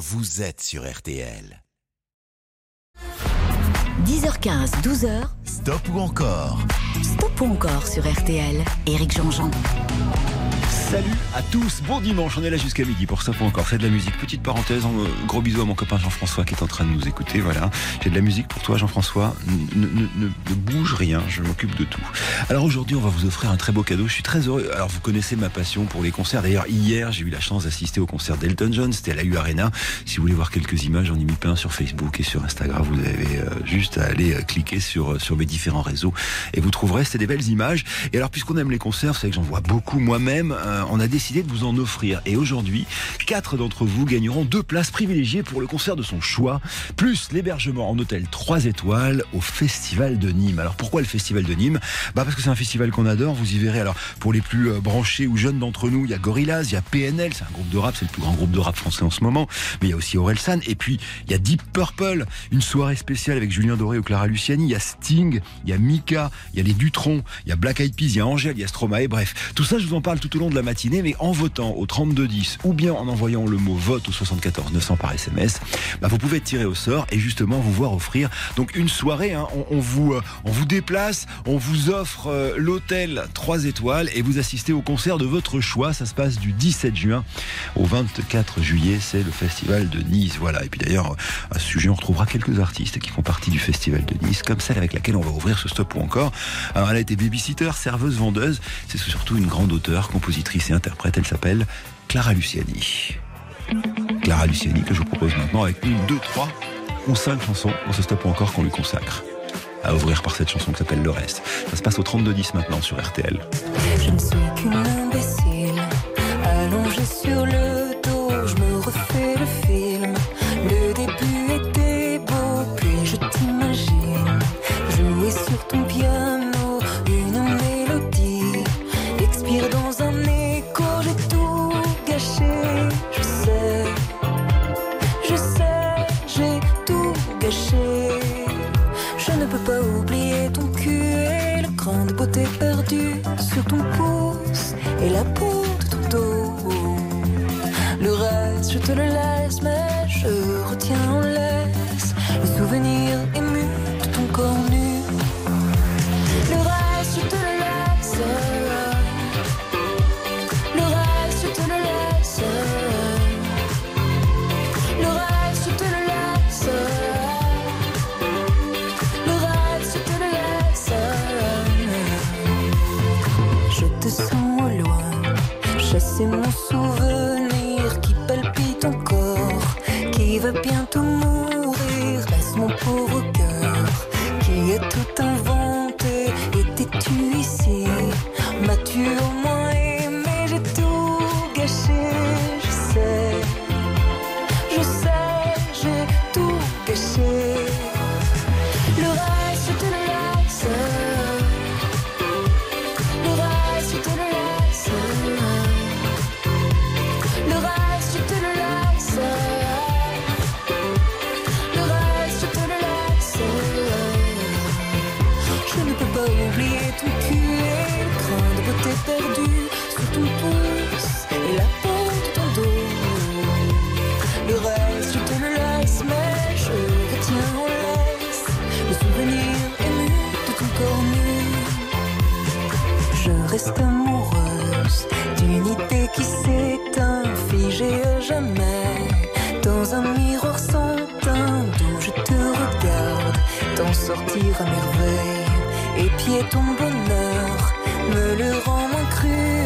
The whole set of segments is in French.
vous êtes sur RTL. 10h15, 12h. Stop ou encore? Stop ou encore sur RTL. Éric Jean-Jean. Salut à tous, bon dimanche, on est là jusqu'à midi pour ça pour encore, c'est de la musique. Petite parenthèse, un gros bisou à mon copain Jean-François qui est en train de nous écouter, voilà. J'ai de la musique pour toi Jean-François, ne, ne, ne, ne, bouge rien, je m'occupe de tout. Alors aujourd'hui on va vous offrir un très beau cadeau, je suis très heureux. Alors vous connaissez ma passion pour les concerts, d'ailleurs hier j'ai eu la chance d'assister au concert d'Elton John, c'était à la U Arena. Si vous voulez voir quelques images, j'en ai mis plein sur Facebook et sur Instagram, vous avez euh, juste à aller euh, cliquer sur, euh, sur mes différents réseaux et vous trouverez, c'était des belles images. Et alors puisqu'on aime les concerts, savez que j'en vois beaucoup moi-même, euh, on a décidé de vous en offrir. Et aujourd'hui, quatre d'entre vous gagneront deux places privilégiées pour le concert de son choix, plus l'hébergement en hôtel 3 étoiles au Festival de Nîmes. Alors pourquoi le Festival de Nîmes Bah parce que c'est un festival qu'on adore, vous y verrez. Alors pour les plus euh, branchés ou jeunes d'entre nous, il y a Gorillaz, il y a PNL, c'est un groupe de rap, c'est le plus grand groupe de rap français en ce moment, mais il y a aussi Orelsan, et puis il y a Deep Purple, une soirée spéciale avec Julien Doré ou Clara Luciani, il y a Sting, il y a Mika, il y a les Dutron, il y a Black Eyed Peas, il y a Angèle, il y a Stromae, bref, tout ça je vous en parle tout au long de la mais en votant au 3210 ou bien en envoyant le mot vote au 74 900 par SMS, bah vous pouvez tirer au sort et justement vous voir offrir donc une soirée. Hein, on, vous euh, on vous déplace, on vous offre euh, l'hôtel 3 étoiles et vous assistez au concert de votre choix. Ça se passe du 17 juin au 24 juillet. C'est le festival de Nice. Voilà. Et puis d'ailleurs à ce sujet on retrouvera quelques artistes qui font partie du festival de Nice, comme celle avec laquelle on va ouvrir ce stop ou encore. Alors elle a été babysitter, serveuse, vendeuse. C'est surtout une grande auteure, compositrice et interprète. Elle s'appelle Clara Luciani. Clara Luciani que je vous propose maintenant avec une, deux, trois ou cinq chansons dans ce stop ou encore qu'on lui consacre. À ouvrir par cette chanson qui s'appelle Le Reste. Ça se passe au 32-10 maintenant sur RTL. Je ne suis qu'une imbécile, allongée sur le dos, Je ne peux pas oublier ton cul et le cran de beauté perdu sur ton pouce et la peau de ton dos. Le reste, je te le laisse, mais je retiens en laisse le souvenir ému de ton corps nu. Et pied ton bonheur me le rend moins cruel.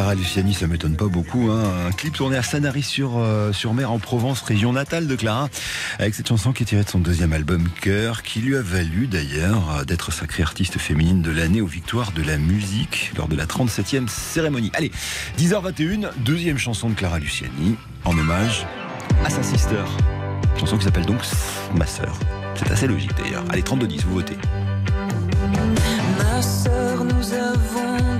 Clara Luciani, ça m'étonne pas beaucoup. Hein. Un clip tourné à Sanary sur, euh, sur mer en Provence, région natale de Clara, avec cette chanson qui est tirée de son deuxième album Cœur, qui lui a valu d'ailleurs d'être sacrée artiste féminine de l'année aux victoires de la musique lors de la 37e cérémonie. Allez, 10h21, deuxième chanson de Clara Luciani, en hommage à sa sister. Chanson qui s'appelle donc Ma sœur. C'est assez logique d'ailleurs. Allez, 32-10, vous votez. Ma sœur, nous avons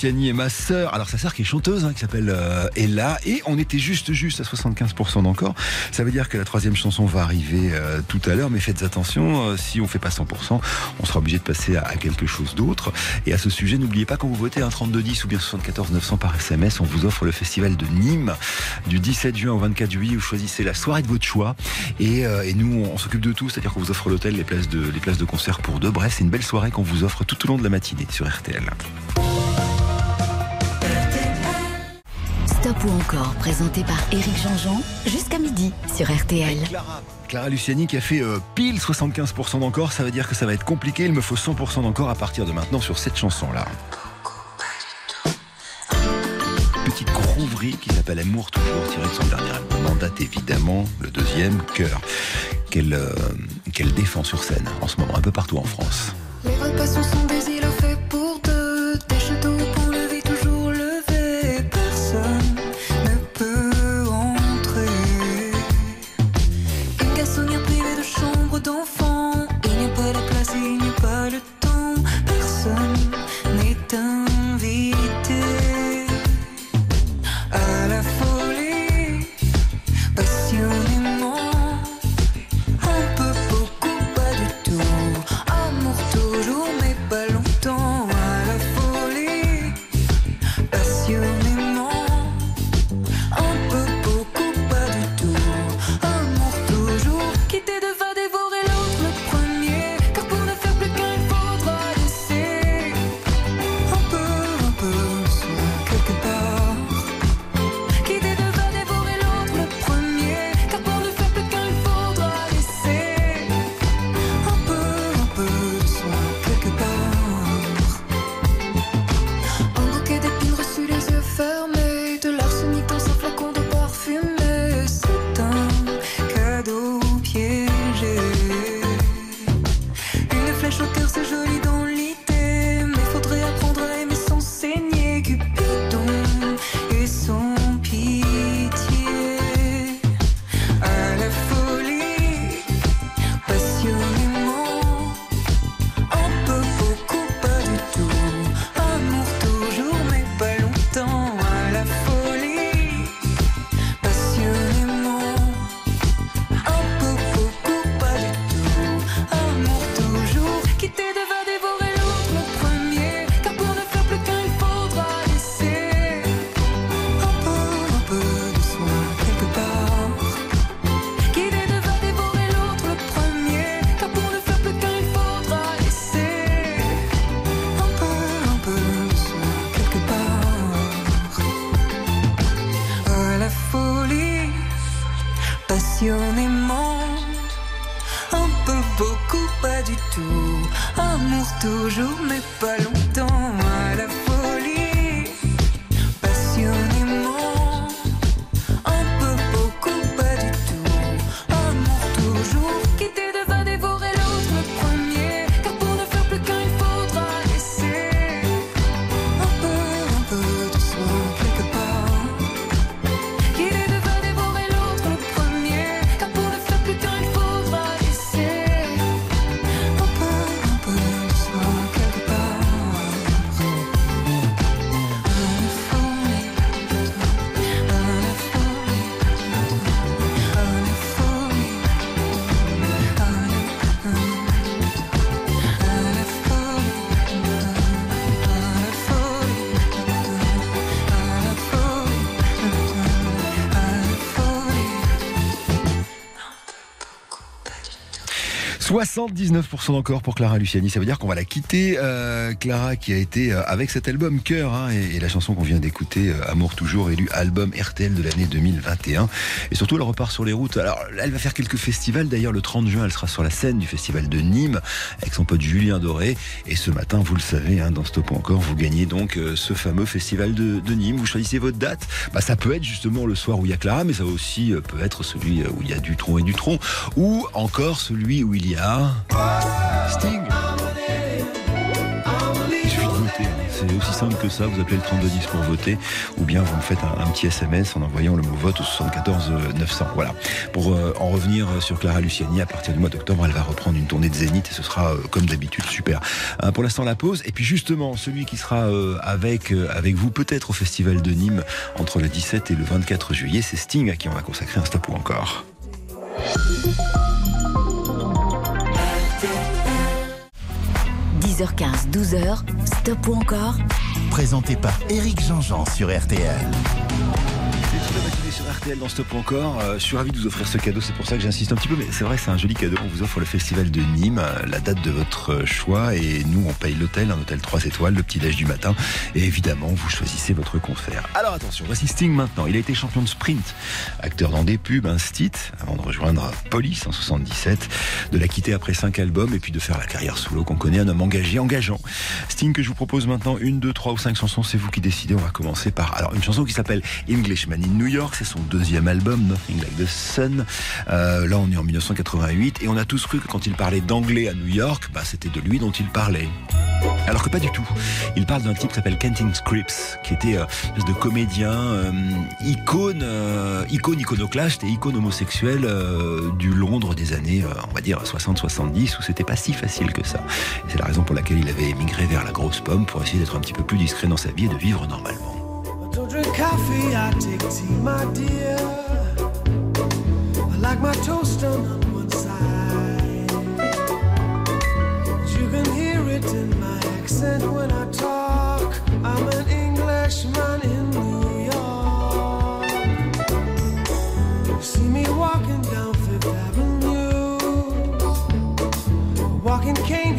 Luciani est ma sœur. Alors sa sœur qui est chanteuse, hein, qui s'appelle euh, Ella. Et on était juste juste à 75% d'encore. Ça veut dire que la troisième chanson va arriver euh, tout à l'heure. Mais faites attention, euh, si on fait pas 100%, on sera obligé de passer à, quelque chose d'autre. Et à ce sujet, n'oubliez pas quand vous votez un 3210 ou bien 74 900 par SMS, on vous offre le festival de Nîmes du 17 juin au 24 juillet. Vous choisissez la soirée de votre choix. Et, et nous, on, on s'occupe de tout. C'est-à-dire qu'on vous offre l'hôtel, les places de les places de concert pour deux. Bref, c'est une belle soirée qu'on vous offre tout au long de la matinée sur RTL. Stop ou encore, présenté par Éric Jean-Jean, jusqu'à midi sur RTL. Clara, Clara Luciani qui a fait euh, pile 75% d'encore, ça veut dire que ça va être compliqué. Il me faut 100% d'encore à partir de maintenant sur cette chanson-là. Petite grouverie qui s'appelle Amour toujours, tirée de son dernier album. En date évidemment le deuxième, Cœur, qu'elle euh, qu'elle défend sur scène en ce moment, un peu partout en France. Les repas sont Amour toujours, mais pas longtemps. 79% encore pour Clara Luciani. Ça veut dire qu'on va la quitter. euh, Clara qui a été euh, avec cet album Cœur hein, et, et la chanson qu'on vient d'écouter, euh, Amour toujours, élu album RTL de l'année 2021. Et surtout, elle repart sur les routes. Alors là, elle va faire quelques festivals. D'ailleurs, le 30 juin, elle sera sur la scène du festival de Nîmes avec son pote Julien Doré. Et ce matin, vous le savez, hein, dans Stop encore, vous gagnez donc euh, ce fameux festival de, de Nîmes. Vous choisissez votre date. Bah, ça peut être justement le soir où il y a Clara, mais ça aussi euh, peut être celui où il y a Dutron et Dutron, ou encore celui où il y a Sting. C'est aussi simple que ça. Vous appelez le 3210 pour voter, ou bien vous me faites un, petit SMS en envoyant le mot vote au 74 900. Voilà. Pour euh, en revenir sur Clara Luciani, à partir du mois d'octobre, elle va reprendre une tournée de Zénith et ce sera euh, comme d'habitude super. Euh, pour l'instant, la pause. Et puis justement, celui qui sera euh, avec euh, avec vous peut-être au festival de Nîmes entre le 17 et le 24 juillet, c'est Sting à qui on va consacrer un stop ou encore. – 10h15, 12h, stop ou encore? Présenté par Éric Jean-Jean sur RTL. Matinée sur RTL dans Stop encore. Euh, je suis ravi de vous offrir ce cadeau, c'est pour ça que j'insiste un petit peu, mais c'est vrai, c'est un joli cadeau. On vous offre le festival de Nîmes, euh, la date de votre euh, choix, et nous, on paye l'hôtel, un hôtel 3 étoiles, le petit-déj du matin, et évidemment, vous choisissez votre concert. Alors attention, voici Sting maintenant. Il a été champion de sprint, acteur dans des pubs, un stit, avant de rejoindre Police en 77, de la quitter après 5 albums, et puis de faire la carrière solo qu'on connaît, un homme engagé, engageant. Sting que je vous propose maintenant, une, deux, trois ou cinq chansons, c'est vous qui décidez. On va commencer par alors une chanson qui s'appelle Englishman in New York, c'est son deuxième album, Nothing Like the Sun. Euh, là, on est en 1988 et on a tous cru que quand il parlait d'anglais à New York, bah, c'était de lui dont il parlait. Alors que pas du tout. Il parle d'un type qui s'appelle Kenton Scripps, qui était euh, une espèce de comédien, euh, icône, icône iconoclaste et icône homosexuelle euh, du Londres des années, on va dire 60-70, où c'était pas si facile que ça. C'est la raison pour laquelle il avait émigré vers la grosse pomme pour essayer d'être un petit peu plus discret dans sa vie et de vivre normalement. Drink coffee, I take tea, my dear. I like my toast done on one side. You can hear it in my accent when I talk. I'm an Englishman in New York. You see me walking down Fifth Avenue, walking cane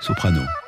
soprano.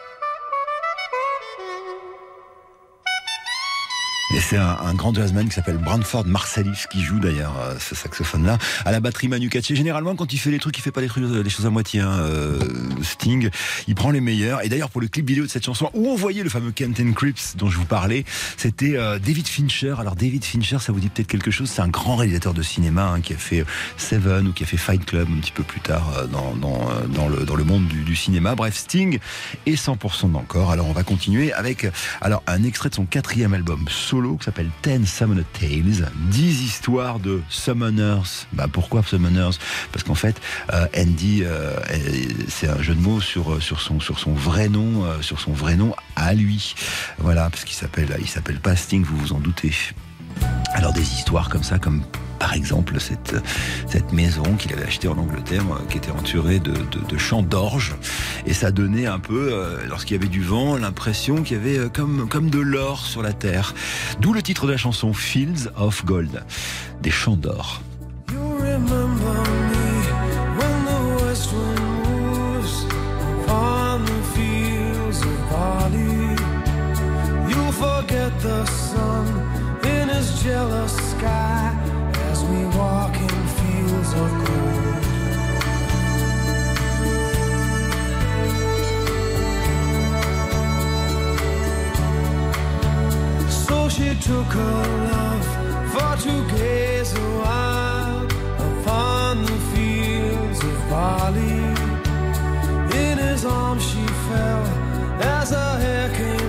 C'est un, un grand jazzman qui s'appelle Branford Marsalis qui joue d'ailleurs euh, ce saxophone-là. À la batterie Manu Katché. Généralement, quand il fait les trucs, il fait pas les, trucs, les choses à moitié. Hein, euh, Sting, il prend les meilleurs. Et d'ailleurs, pour le clip vidéo de cette chanson, où on voyait le fameux Kent and Crips dont je vous parlais, c'était euh, David Fincher. Alors David Fincher, ça vous dit peut-être quelque chose. C'est un grand réalisateur de cinéma hein, qui a fait Seven ou qui a fait Fight Club un petit peu plus tard euh, dans, dans, euh, dans, le, dans le monde du, du cinéma. Bref, Sting et 100% d'encore. Alors on va continuer avec alors un extrait de son quatrième album solo s'appelle Ten Summoner Tales, 10 histoires de summoners. Bah pourquoi summoners? Parce qu'en fait, euh, Andy, euh, est- c'est un jeu de mots sur sur son sur son vrai nom, euh, sur son vrai nom à lui. Voilà, parce qu'il s'appelle il s'appelle pas Sting, vous vous en doutez. Alors des histoires comme ça, comme par exemple cette, maison qu'il avait achetée en Angleterre, euh, qui était entourée de, champs d'orge, et ça donnait un peu, euh, lorsqu'il y avait du vent, l'impression qu'il y avait euh, comme, de l'or sur la terre. D'où le titre de la chanson Fields of Gold, des champs d'or. The west she took her love for to gaze a while upon the fields of barley. In his arms she fell as her hair came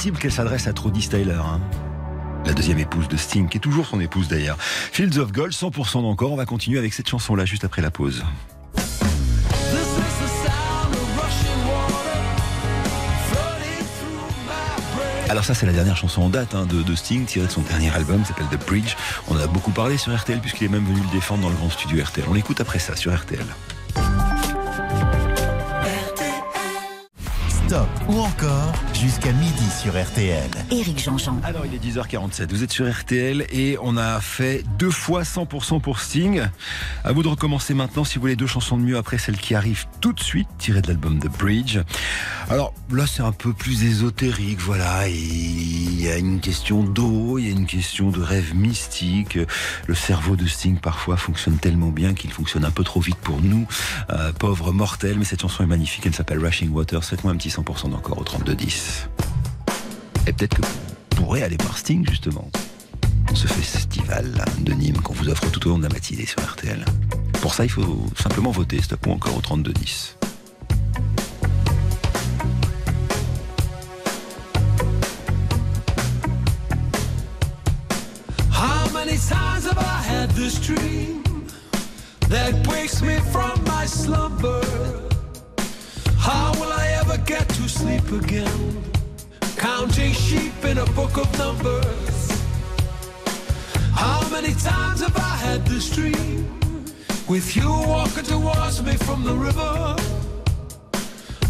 Possible qu'elle s'adresse à Trudy Styler. hein. la deuxième épouse de Sting, qui est toujours son épouse d'ailleurs. Fields of Gold, 100% d'encore. On va continuer avec cette chanson-là juste après la pause. Alors ça c'est la dernière chanson en date hein, de, de Sting tirée de son dernier album, s'appelle The Bridge. On en a beaucoup parlé sur RTL puisqu'il est même venu le défendre dans le grand studio RTL. On l'écoute après ça sur RTL. Stop ou encore jusqu'à midi sur RTL. Éric Jean-Jean. Alors il est 10h47, vous êtes sur RTL et on a fait deux fois 100% pour Sting. À vous de recommencer maintenant si vous voulez deux chansons de mieux après celle qui arrive tout de suite, tirée de l'album The Bridge. Alors là c'est un peu plus ésotérique, voilà, il y a une question d'eau, il y a une question de rêve mystique. Le cerveau de Sting parfois fonctionne tellement bien qu'il fonctionne un peu trop vite pour nous, euh, pauvres mortels, mais cette chanson est magnifique, elle s'appelle Rushing Waters, faites-moi un petit 100% d'encore au 32-10. Et peut-être que vous pourrez aller voir Sting, justement. Ce festival de Nîmes qu'on vous offre tout au long de la matinée sur RTL. Pour ça, il faut simplement voter, stop ou encore au 32-10. How many times have I had this dream that wakes me from my slumber? How will I ever get to sleep again? Counting sheep in a book of numbers. How many times have I had this dream with you walking towards me from the river?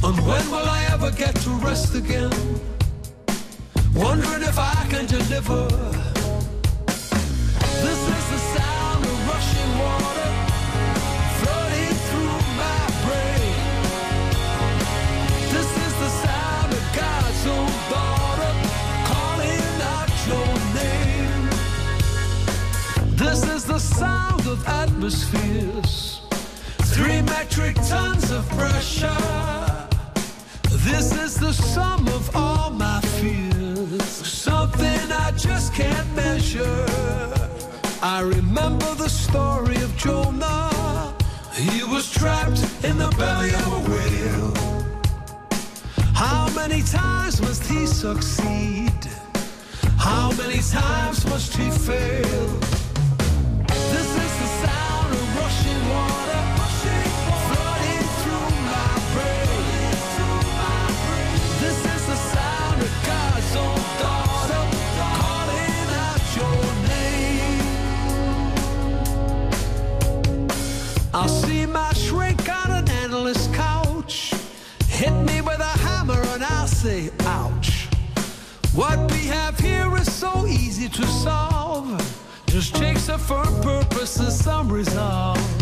And when will I ever get to rest again? Wondering if I can deliver. This is the sound of rushing water This is the sound of atmospheres, three metric tons of pressure. This is the sum of all my fears, something I just can't measure. I remember the story of Jonah. He was trapped in the belly of a whale. How many times must he succeed? How many times must he fail? I'll see my shrink on an endless couch. Hit me with a hammer and I'll say, ouch. What we have here is so easy to solve. Just takes a firm purpose and some resolve.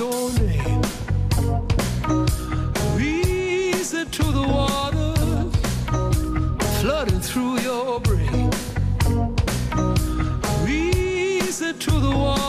Your name. Reason to the waters flooding through your brain. Reason to the waters.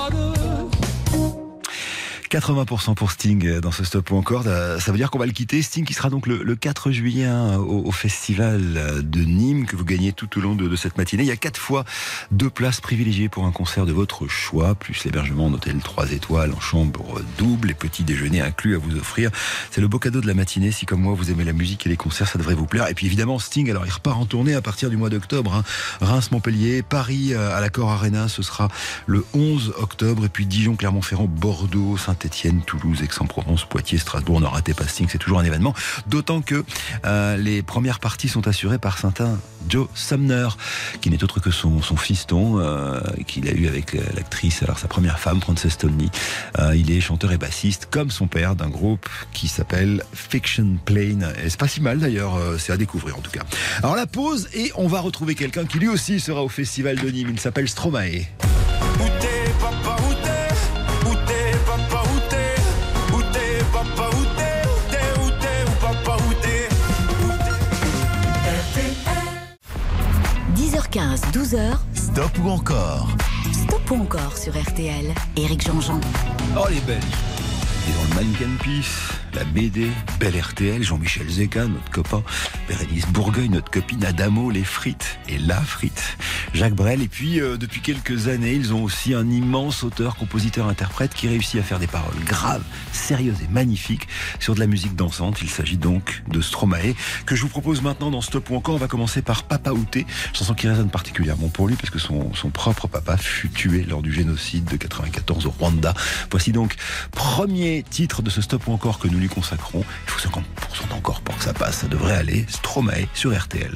80% pour Sting euh, dans ce stop ou encore. Euh, ça veut dire qu'on va le quitter. Sting qui sera donc le, 4 juillet hein, au, festival euh, de Nîmes que vous gagnez tout au long de, cette matinée. Il y a quatre fois deux places privilégiées pour un concert de votre choix, plus l'hébergement en hôtel 3 étoiles en chambre double et petit déjeuner inclus à vous offrir. C'est le beau cadeau de la matinée. Si comme moi vous aimez la musique et les concerts, ça devrait vous plaire. Et puis évidemment Sting, alors il repart en tournée à partir du mois d'octobre. Hein. Reims, Montpellier, Paris à l'Accord Arena, ce sera le 11 octobre. Et puis Dijon, Clermont-Ferrand, Bordeaux, saint Étienne, Toulouse, Aix-en-Provence, Poitiers, Strasbourg. Ne ratez pas Sting, c'est toujours un événement. D'autant que euh, les premières parties sont assurées par Saint-Un Joe Sumner, qui n'est autre que son, son fiston, euh, qu'il a eu avec euh, l'actrice, alors sa première femme, Frances Tony. il est chanteur et bassiste, comme son père, d'un groupe qui s'appelle Fiction Plane. Et c'est pas si mal d'ailleurs, c'est à découvrir en tout cas. Alors la pause, et on va retrouver quelqu'un qui lui aussi sera au Festival de Nîmes. Il s'appelle Stromae. H 12h. Stop ou encore Stop ou encore sur RTL. Éric Jean-Jean. Oh les belles Le Mannequin la BD, Belle RTL, Jean-Michel Zeka, notre copain, Bérénice Bourgueil, notre copine Adamo, les frites et la frite, Jacques Brel. Et puis, euh, depuis quelques années, ils ont aussi un immense auteur, compositeur, interprète qui réussit à faire des paroles graves, sérieuses et magnifiques sur de la musique dansante. Il s'agit donc de Stromae, que je vous propose maintenant dans Stop ou encore. On va commencer par Papa Outé, chanson qui résonne particulièrement pour lui, parce que son, son propre papa fut tué lors du génocide de 94 au Rwanda. Voici donc premier titre de ce Stop encore que nous lui consacrons. Il faut 50% encore pour que ça passe. Ça devrait aller. Stromae sur RTL.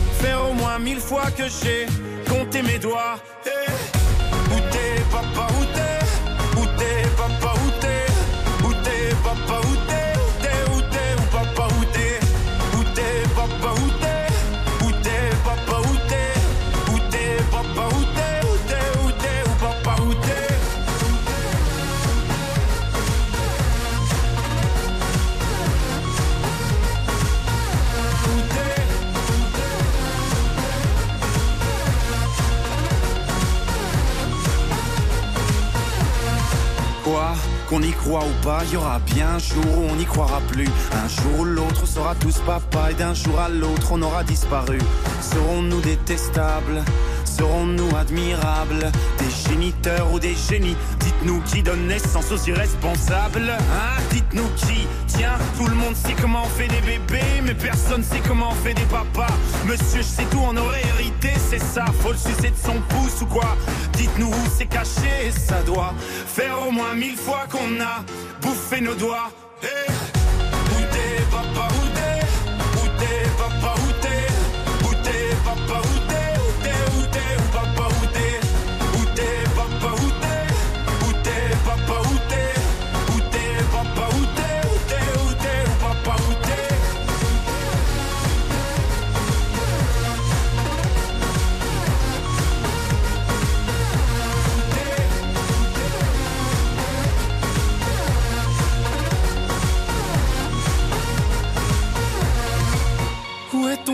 au moins mille fois que j'ai compté mes doigts. Eh, où t'es, papa, où t'es? Où t'es, papa, où t'es? Où t'es, papa, où t'es pas, y aura bien un jour où on n'y croira plus. Un jour ou l'autre, on sera tous papa et d'un jour à l'autre, on aura disparu. Serons-nous détestables? Serons-nous admirables? Des géniteurs ou des génies? Dites-nous qui donne naissance aux irresponsables Hein? Dites-nous qui? Tiens, tout le monde sait comment on fait des bébés Mais personne sait comment on fait des papas. Monsieur, je sais tout, on aurait hérité, c'est ça Faut le sucer de son pouce ou quoi? Dites-nous où c'est caché, ça doit Faire au moins mille fois qu'on a bouffé nos doigts. Hey Où t'es, papa, Où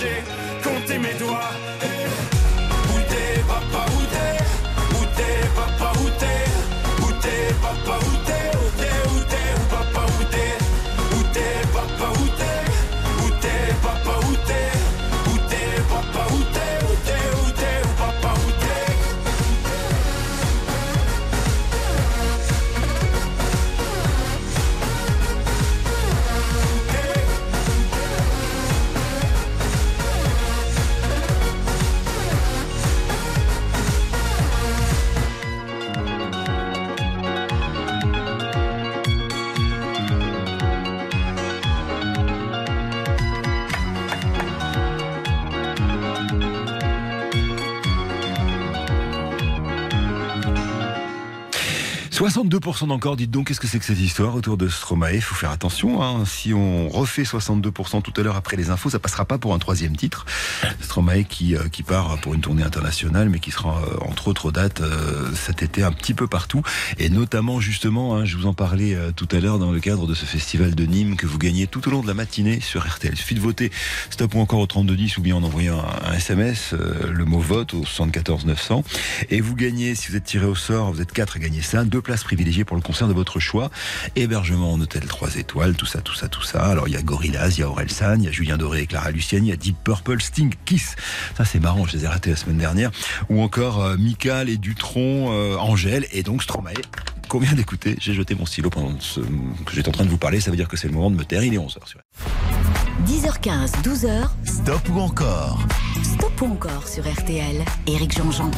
j'ai compté mes doigts. Où t'es, papa, où t'es? Où t'es, papa, où t'es? Où t'es, papa, où t'es? 62% d'encore, dites donc, qu'est-ce que c'est que cette histoire autour de Stromae? Il faut faire attention, hein. si on refait 62% tout à l'heure après les infos, ça passera pas pour un troisième titre. Stromae qui, euh, qui part pour une tournée internationale, mais qui sera euh, entre autres dates euh, cet été un petit peu partout, et notamment justement, hein, je vous en parlais tout à l'heure dans le cadre de ce festival de Nîmes que vous gagnez tout au long de la matinée sur RTL. Il suffit de voter stop ou encore au 3210 ou bien en envoyant un, SMS, le mot vote au 74 900, et vous gagnez, si vous êtes tiré au sort, vous êtes quatre à gagner ça, deux places privilégiées pour le concert de votre choix, hébergement en hôtel 3 étoiles, tout ça, tout ça, tout ça. Alors il y a Gorillaz, il y a Aurel San, il y a Julien Doré et Clara Luciani, il y a Deep Purple, Sting, Kiss. Ça c'est marrant, je les ai ratés la semaine dernière. Ou encore euh, Michael et Dutron, euh, Angèle et donc Stromae. Vient d'écouter, j'ai jeté mon stylo pendant ce, que j'étais en train de vous parler, ça veut dire que c'est le moment de me taire, il est 11h. Sur... 10h15, 12h, Stop ou encore? Stop ou encore sur RTL. Éric Jean-Jean.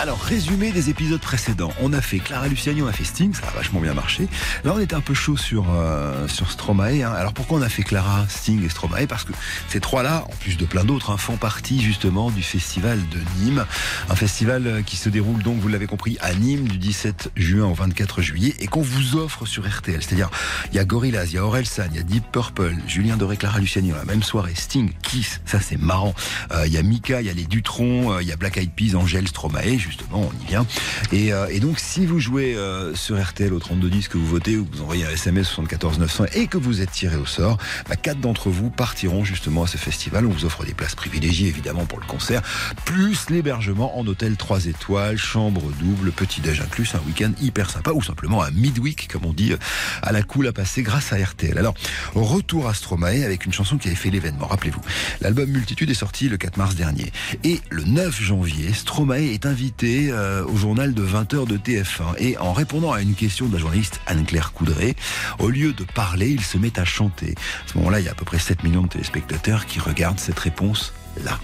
Alors, résumé des épisodes précédents. On a fait Clara Luciani, on a fait Sting, ça a vachement bien marché. Là, on était un peu chaud sur, euh, sur Stromae. hein. Alors, pourquoi on a fait Clara, Sting et Stromae? Parce que ces trois-là, en plus de plein d'autres, hein, font partie justement du festival de Nîmes. Un festival euh, qui se déroule donc, vous l'avez compris, à Nîmes du 17 juin au 24 juillet et qu'on vous offre sur RTL. C'est-à-dire, il y a Gorillaz, il y a Aurel San, il y a Deep Purple, Julien Doré, Clara Luciani la même soirée, Sting, Kiss, ça c'est marrant. Euh, Il y a Mika, il y a les Dutron, euh, il y a Black Eyed Peas, Angèle, Stromae, justement, on y vient. Et, euh, donc, si vous jouez euh, sur RTL au 3210 que vous votez ou que vous envoyez un SMS 74 900 et que vous êtes tiré au sort, bah, quatre d'entre vous partiront justement à ce festival. On vous offre des places privilégiées évidemment pour le concert, plus l'hébergement en hôtel 3 étoiles, chambre double, petit-déj inclus, un week-end hyper sympa ou simplement un midweek, comme on dit, euh, à la cool à passer grâce à RTL. Alors, retour à Stromae avec une chanson qui avait fait l'événement, rappelez-vous. L'album Multitude est sorti le 4 mars dernier. Et le 9 janvier, Stromae est invité euh, au journal de 20h de TF1. Et en répondant à une question de la journaliste Anne-Claire Coudray, au lieu de parler, il se met à chanter. À ce moment-là, il y a à peu près 7 millions de téléspectateurs qui regardent cette réponse-là.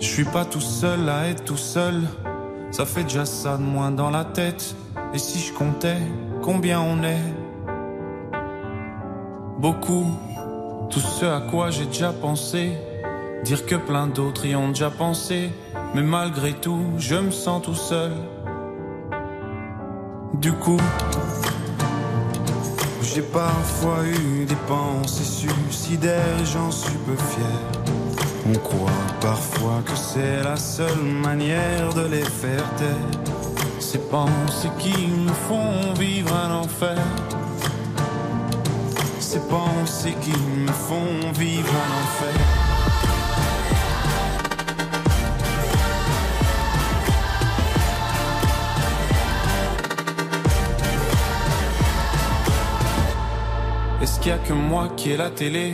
Je suis pas tout seul à être tout seul. Ça fait déjà ça de moins dans la tête. Et si je comptais? Combien on est Beaucoup. Tout ce à quoi j'ai déjà pensé. Dire que plein d'autres y ont déjà pensé. Mais malgré tout, je me sens tout seul. Du coup, j'ai parfois eu des pensées suicidaires j'en suis peu fier. On croit parfois que c'est la seule manière de les faire taire. Ces pensées qui nous font vivre un enfer. Ces pensées qui me font vivre un enfer. Est-ce qu'il y a que moi qui ai la télé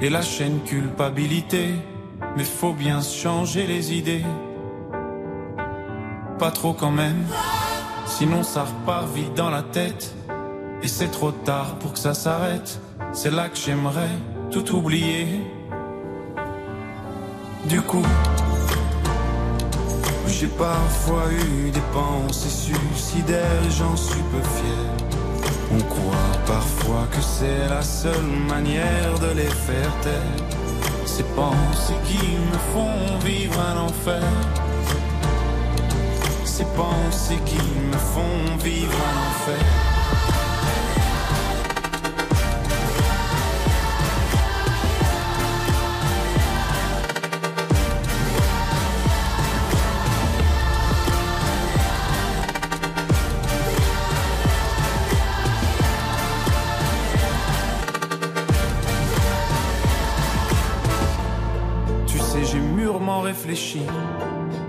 et la chaîne culpabilité? Mais faut bien changer les idées. Pas trop quand même, sinon ça repart vite dans la tête. Et c'est trop tard pour que ça s'arrête. C'est là que j'aimerais tout oublier. Du coup, j'ai parfois eu des pensées suicidaires j'en suis peu fier. On croit parfois que c'est la seule manière de les faire taire. Ces pensées qui me font vivre un enfer ces pensées qui me font vivre un enfer. réfléchi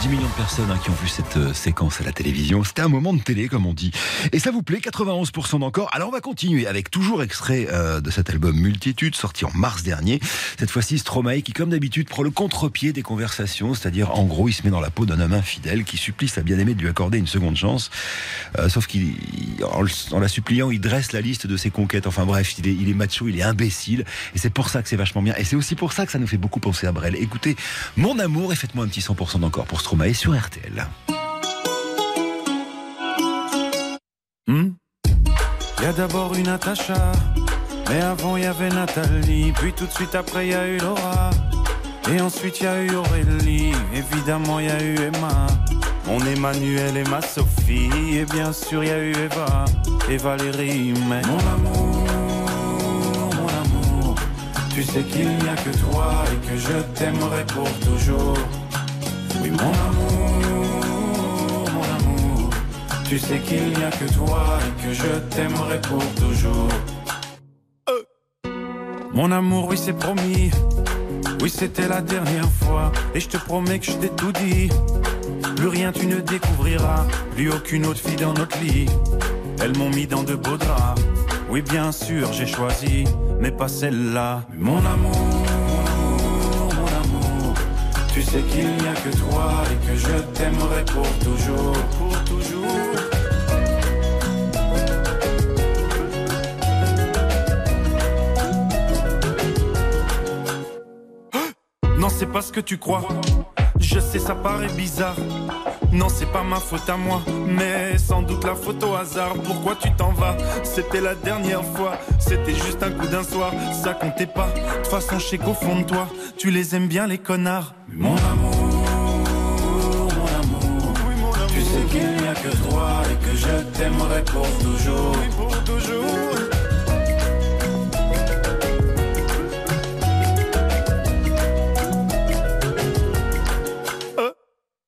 10 millions de personnes hein, qui ont vu cette euh, séquence à la télévision. C'était un moment de télé, comme on dit. Et ça vous plaît, 91% d'encore. Alors, on va continuer avec toujours extrait euh, de cet album Multitude, sorti en mars dernier. Cette fois-ci, Stromae, qui, comme d'habitude, prend le contre-pied des conversations. C'est-à-dire, en gros, il se met dans la peau d'un homme infidèle qui supplie sa bien-aimée de lui accorder une seconde chance. Euh, sauf qu'il, en, en la suppliant, il dresse la liste de ses conquêtes. Enfin bref, il est, il est macho, il est imbécile. Et c'est pour ça que c'est vachement bien. Et c'est aussi pour ça que ça nous fait beaucoup penser à Brel. Écoutez, Mon amour, et faites-moi un petit 100% d'encore pour Stromae sur RTL. Hmm? Y a d'abord une Natacha, mais avant il y avait Nathalie, puis tout de suite après il y a eu Laura, et ensuite il y a eu Aurélie, évidemment il y a eu Emma, mon Emmanuel et ma Sophie, et bien sûr il y a eu Eva et Valérie, mais mon amour, mon amour, tu sais qu'il n'y a que toi et que je t'aimerai pour toujours. Oui, mon amour, mon amour, tu sais qu'il n'y a que toi et que je t'aimerai pour toujours. Euh. Mon amour, oui, c'est promis. Oui, c'était la dernière fois. Et je te promets que je t'ai tout dit. Plus rien tu ne découvriras. Plus aucune autre fille dans notre lit. Elles m'ont mis dans de beaux draps. Oui, bien sûr, j'ai choisi. Mais pas celle-là. Mon amour, mon amour. Tu sais qu'il n'y a que toi et que je t'aimerai pour toujours. Pour toujours. Non, c'est pas ce que tu crois. Je sais, ça paraît bizarre. Non, c'est pas ma faute à moi, mais sans doute la faute au hasard. Pourquoi tu t'en vas? C'était la dernière fois. C'était juste un coup d'un soir. Ça comptait pas. De toute façon, je sais qu'au fond de toi, tu les aimes bien, les connards. Mon amour, mon amour. Tu sais qu'il n'y a que toi et que je t'aimerai pour toujours.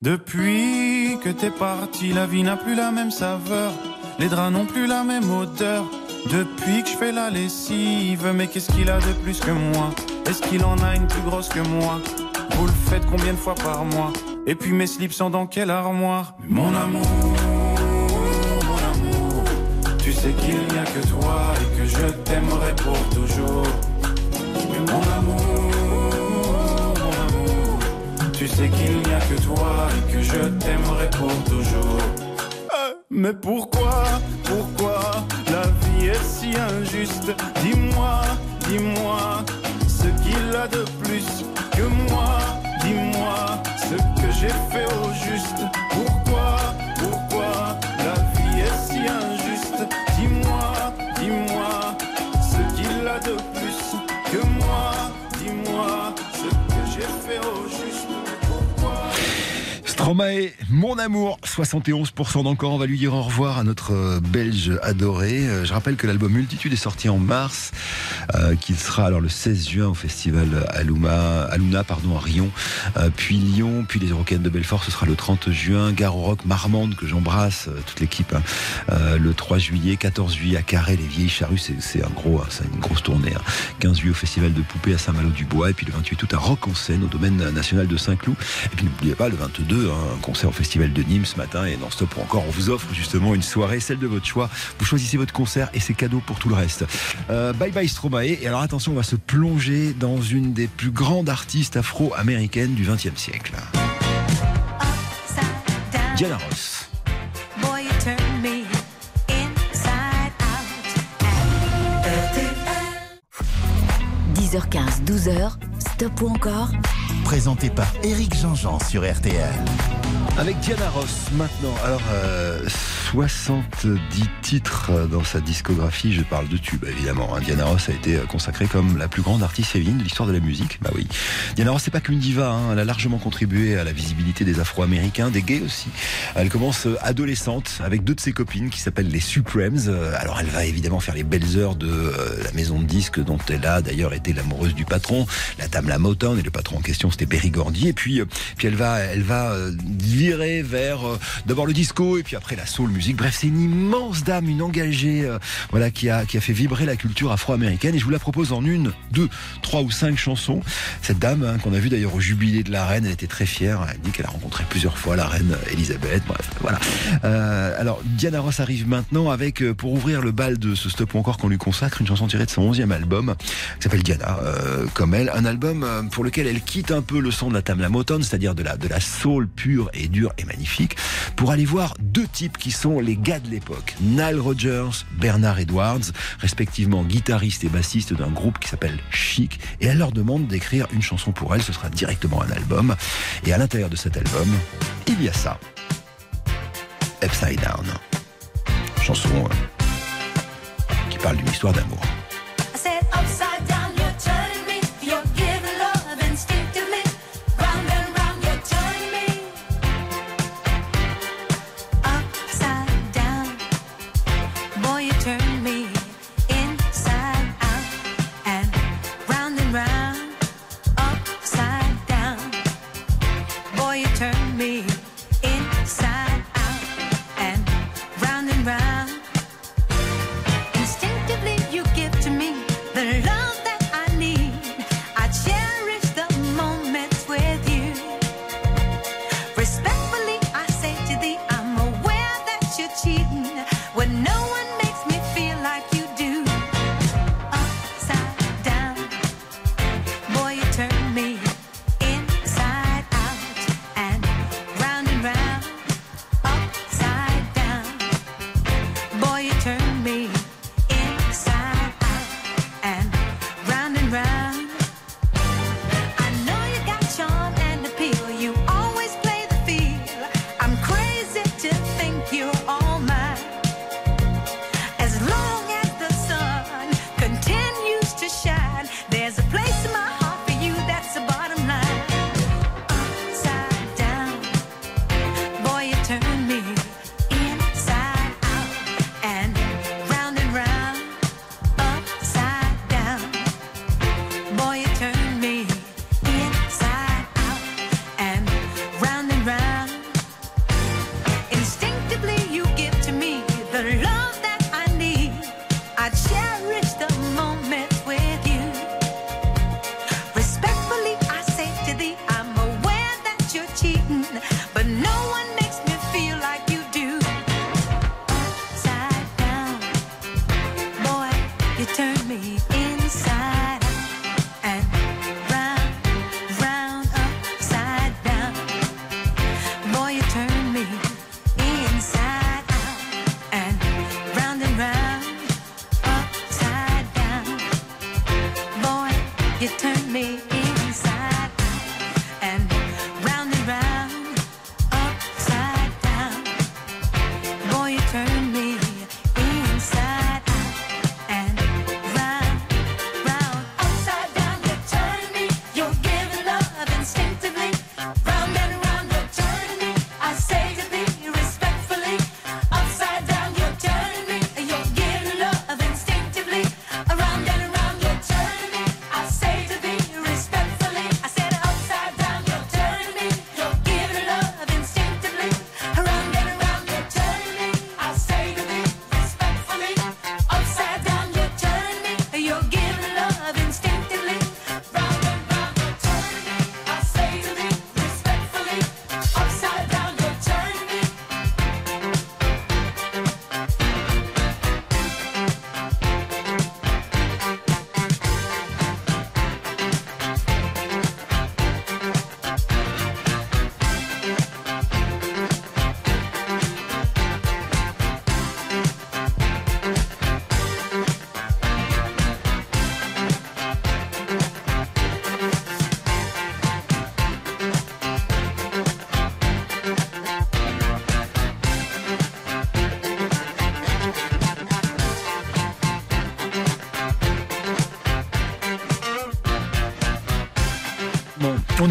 Depuis que t'es parti, la vie n'a plus la même saveur. Les draps n'ont plus la même odeur. Depuis que je fais la lessive, mais qu'est-ce qu'il a de plus que moi? Est-ce qu'il en a une plus grosse que moi? Vous le faites combien de fois par mois? Et puis mes slips sont dans quelle armoire? Mon amour, mon amour, tu sais qu'il n'y a que toi et que je t'aimerai pour toujours. Mon amour, tu sais qu'il n'y a que toi et que je t'aimerai pour toujours. Euh, Mais pourquoi, pourquoi la vie est si injuste? Dis-moi, dis-moi ce qu'il a de plus que moi. Dis-moi ce que j'ai fait au juste. Stromae, mon amour, 71% d'encore. On va lui dire au revoir à notre euh, Belge adoré. Euh, Je rappelle que l'album Multitude est sorti en mars, euh, qu'il sera alors le 16 juin au festival Aluma, pardon, à Rion, puis Lyon, puis les Eurocaines de Belfort. Ce sera le 30 juin. Gare au Rock Marmande, que j'embrasse, toute l'équipe. hein. Le 3 juillet, 14 juillet à Carré, les Vieilles Charrues. C'est- un gros, hein, c'est une grosse tournée. hein. 15 juillet au festival de Poupée à Saint-Malo-du-Bois. Et puis le 28 août à Rock en scène au domaine national de Saint-Cloud. Et puis n'oubliez pas le 22, hein, un concert au festival de Nîmes ce matin. Et dans Stop ou encore, on vous offre justement une soirée, celle de votre choix. Vous choisissez votre concert et c'est cadeau pour tout le reste. Euh, bye bye Stromae. Et alors attention, on va se plonger dans une des plus grandes artistes afro-américaines du XXe siècle. Diana Ross. Boy, you turn me inside out. 10h15, 12h, stop ou encore Présenté par Éric Jean-Jean sur RTL. Avec Diana Ross maintenant. Alors, euh, 70 titres dans sa discographie. Je parle de tubes, évidemment. hein. Diana Ross a été consacrée comme la plus grande artiste féminine de l'histoire de la musique. Bah oui. Diana Ross, c'est pas qu'une diva. hein. Elle a largement contribué à la visibilité des Afro-Américains, des gays aussi. Elle commence euh, adolescente avec deux de ses copines qui s'appellent les Supremes. Euh, Alors, elle va évidemment faire les belles heures de euh, la maison de disques dont elle a d'ailleurs été l'amoureuse du patron, la Tamla Motown. Et le patron en question, c'était Berry Gordy. Et puis, euh, puis elle va, elle va euh, virer vers euh, d'abord le disco et puis après la soul music. Bref, c'est une immense dame, une engagée, voilà, qui a qui a fait vibrer la culture afro-américaine. Et je vous la propose en une, deux, trois ou cinq chansons. Cette dame hein, qu'on a vu d'ailleurs au jubilé de la reine, elle était très fière. Elle dit qu'elle a rencontré plusieurs fois la reine Elisabeth. Bref, voilà. Alors Diana Ross arrive maintenant avec pour ouvrir le bal de ce stop ou encore qu'on lui consacre une chanson tirée de son 11e album qui s'appelle Diana, comme elle, un album pour lequel elle quitte un peu le son de la Tamla Motown, c'est-à-dire de la de la soul pure et dure et magnifique, pour aller voir deux types qui sont les gars de l'époque, Nile Rodgers, Bernard Edwards, respectivement guitariste et bassiste d'un groupe qui s'appelle Chic, et elle leur demande d'écrire une chanson pour elle, ce sera directement un album, et à l'intérieur de cet album, il y a ça, Upside Down, chanson euh, qui parle d'une histoire d'amour.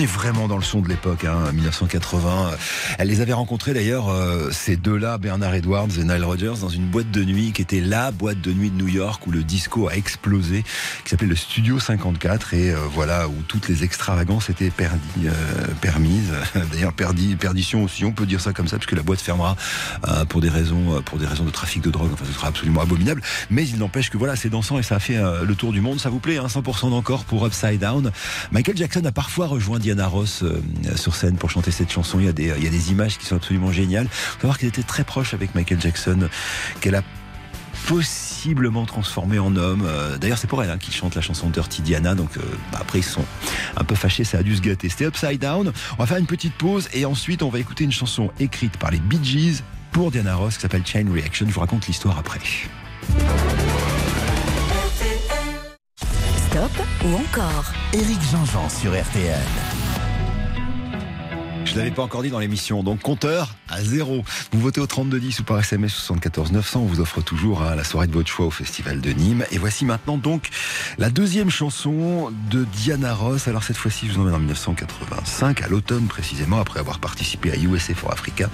Est vraiment dans le son de l'époque, hein, 1980. Elle les avait rencontrés d'ailleurs, euh, ces deux-là, Bernard Edwards et Nile Rodgers, dans une boîte de nuit qui était la boîte de nuit de New York où le disco a explosé, qui s'appelait le Studio 54 et euh, voilà où toutes les extravagances étaient perdi- euh, permises. D'ailleurs, perdi, perdition aussi, on peut dire ça comme ça, puisque la boîte fermera pour des raisons, pour des raisons de trafic de drogue. Enfin, ce sera absolument abominable. Mais il n'empêche que voilà, c'est dansant et ça a fait le tour du monde. Ça vous plaît, hein, 100% d'encore pour Upside Down. Michael Jackson a parfois rejoint Diana Ross euh, sur scène pour chanter cette chanson. Il y a des, il y a des images qui sont absolument géniales. Il faut savoir qu'elle était très proche avec Michael Jackson, qu'elle a possiblement transformé en homme. Euh, D'ailleurs, c'est pour elle hein, qu'il chante la chanson Dirty Diana. Donc euh, bah, après, ils sont un peu fâchés, ça a dû se gâter. C'était Upside Down. On va faire une petite pause et ensuite, on va écouter une chanson écrite par les Bee Gees pour Diana Ross qui s'appelle Chain Reaction. Je vous raconte l'histoire après. Stop ou encore? Éric Jean-Jean sur RTL. Je l'avais pas encore dit dans l'émission, donc compteur à zéro. Vous votez au 3210 ou par SMS 74 900, on vous offre toujours hein, la soirée de votre choix au Festival de Nîmes. Et voici maintenant donc la deuxième chanson de Diana Ross. Alors cette fois-ci, je vous emmène en 1985, à l'automne précisément, après avoir participé à USA for Africa.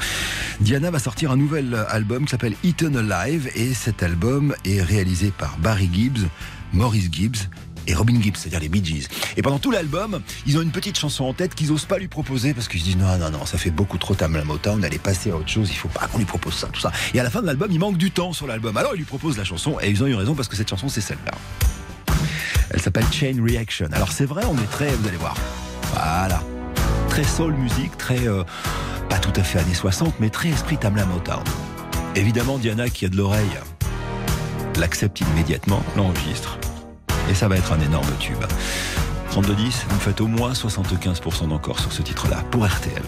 Diana va sortir un nouvel album qui s'appelle Eaten Alive et cet album est réalisé par Barry Gibbs, Maurice Gibbs et Robin Gibbs, c'est-à-dire les Bee Gees. Et pendant tout l'album, ils ont une petite chanson en tête qu'ils osent pas lui proposer parce qu'ils se disent non, non, non, ça fait beaucoup trop Tam la Motown, elle est passée à autre chose, il faut pas qu'on lui propose ça, tout ça. Et à la fin de l'album, il manque du temps sur l'album. Alors ils lui proposent la chanson et ils ont eu raison parce que cette chanson, c'est celle-là. Elle s'appelle Chain Reaction. Alors c'est vrai, on est très, vous allez voir, voilà, très soul musique, très, euh, pas tout à fait années 60, mais très esprit Tam la Motown. Évidemment, Diana, qui a de l'oreille, l'accepte immédiatement, l'enregistre. Et ça va être un énorme tube. 3210, vous faites au moins 75% d'encore sur ce titre-là pour RTL.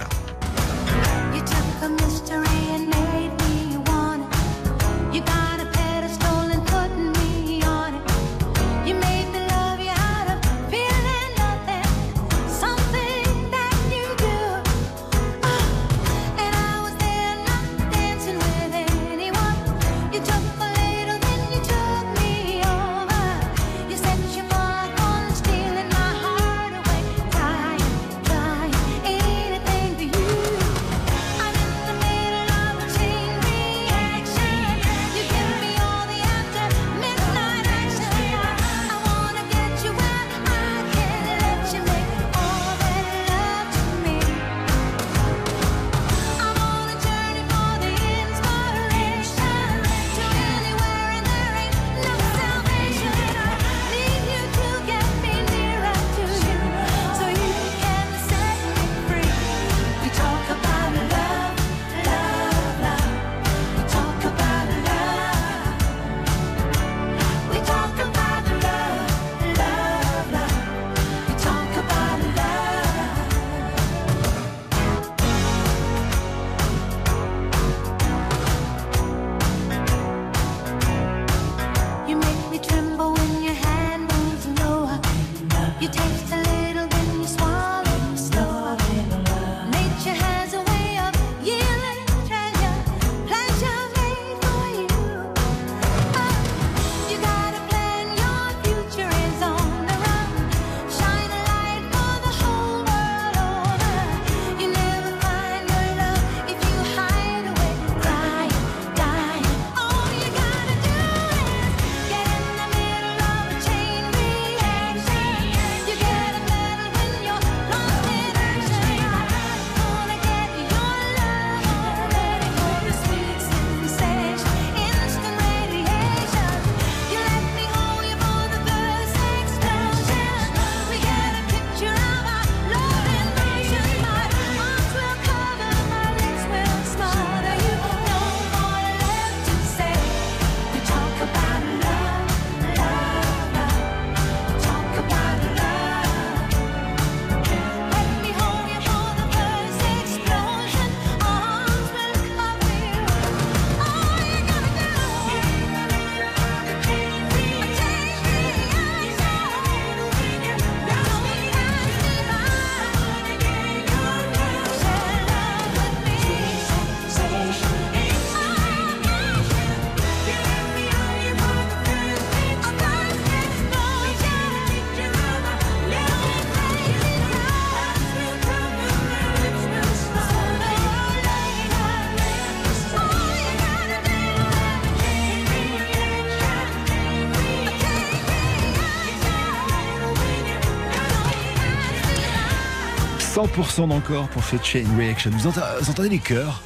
100% d'encore pour ce Chain Reaction. Vous, entendez les chœurs?